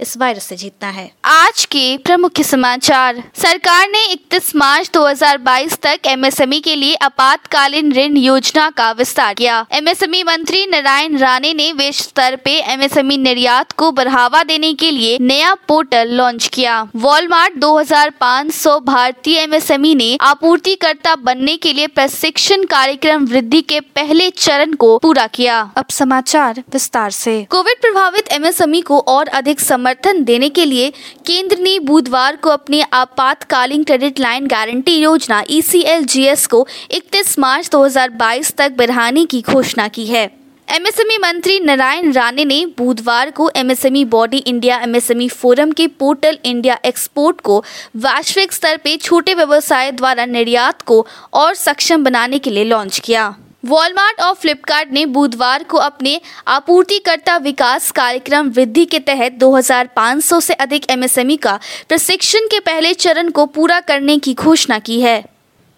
इस वायरस से जीतना है। आज के प्रमुख समाचार। सरकार ने 31 मार्च 2022 तक एमएसएमई के लिए आपातकालीन ऋण योजना का विस्तार किया। एमएसएमई मंत्री नारायण राणे ने विश्व स्तर पे एमएसएमई निर्यात को बढ़ावा देने के लिए नया पोर्टल लॉन्च किया। वॉलमार्ट 2500 भारतीय एमएसएमई ने आपूर्तिकर्ता बनने के लिए प्रशिक्षण कार्यक्रम वृद्धि के पहले चरण को पूरा किया। अब समाचार विस्तार ऐसी कोविड प्रभावित एमएसएमई को और अधिक समय समर्थन देने के लिए केंद्र ने बुधवार को अपनी आपातकालीन क्रेडिट लाइन गारंटी योजना ई e को 31 मार्च 2022 तक बढ़ाने की घोषणा की है। एमएसएमई मंत्री नारायण राणे ने बुधवार को MSME body India MSME forum के पोर्टल इंडिया एक्सपोर्ट को वैश्विक स्तर पर छोटे व्यवसाय द्वारा निर्यात को और सक्षम बनाने के लिए लॉन्च किया। वॉलमार्ट और फ्लिपकार्ट ने बुधवार को अपने आपूर्तिकर्ता विकास कार्यक्रम वृद्धि के तहत 2500 से अधिक एमएसएमई का प्रशिक्षण के पहले चरण को पूरा करने की घोषणा की है।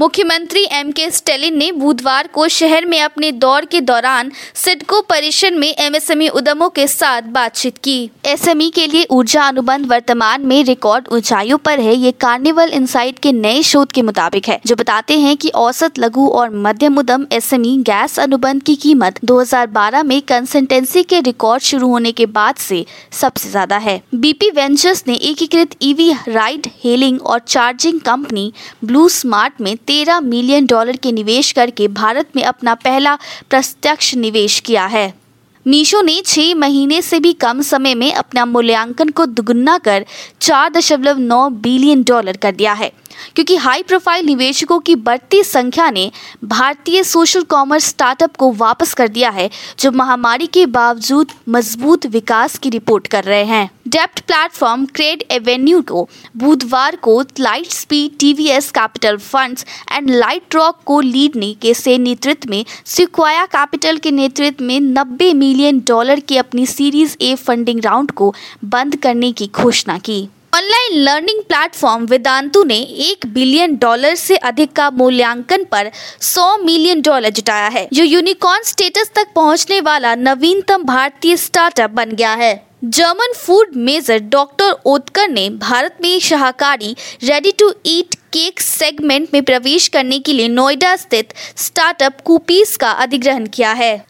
मुख्यमंत्री एम के स्टेलिन ने बुधवार को शहर में अपने दौर के दौरान सिडको परिषद में एमएसएमई उद्यमों के साथ बातचीत की। एसएमई के लिए ऊर्जा अनुबंध वर्तमान में रिकॉर्ड ऊंचाइयों पर है। ये कार्निवल इंसाइट के नए शोध के मुताबिक है, जो बताते हैं कि औसत लघु और मध्यम उद्यम एसएमई गैस अनुबंध की कीमत 2012 में कंसल्टेंसी के रिकॉर्ड शुरू होने के बाद से सबसे ज़्यादा है। बीपी वेंचर्स ने एकीकृत ईवी राइड हेलिंग और चार्जिंग कंपनी ब्लू स्मार्ट में तेरह मिलियन डॉलर के निवेश करके भारत में अपना पहला प्रत्यक्ष निवेश किया है। मीशो ने छह महीने से भी कम समय में अपना मूल्यांकन को दुगुना कर चार दशमलव नौ बिलियन डॉलर कर दिया है, क्योंकि हाई प्रोफ़ाइल निवेशकों की बढ़ती संख्या ने भारतीय सोशल कॉमर्स स्टार्टअप को वापस कर दिया है, जो महामारी के बावजूद मज़बूत विकास की रिपोर्ट कर रहे हैं। डेप्ट प्लेटफॉर्म क्रेड एवेन्यू को बुधवार को Lightspeed TVS capital funds and Lightrock को लीड ने के से नेतृत्व में सिक्वाया कैपिटल के नेतृत्व में 90 मिलियन डॉलर की अपनी सीरीज़ ए फंडिंग राउंड को बंद करने की घोषणा की। ऑनलाइन लर्निंग प्लेटफॉर्म वेदांतु ने एक बिलियन डॉलर से अधिक का मूल्यांकन पर 100 मिलियन डॉलर जुटाया है, जो यूनिकॉर्न स्टेटस तक पहुँचने वाला नवीनतम भारतीय स्टार्टअप बन गया है। German food major doctor Oetker ने भारत में शाकाहारी ready to eat cake segment में प्रवेश करने के लिए नोएडा स्थित स्टार्टअप कूपीज का अधिग्रहण किया है।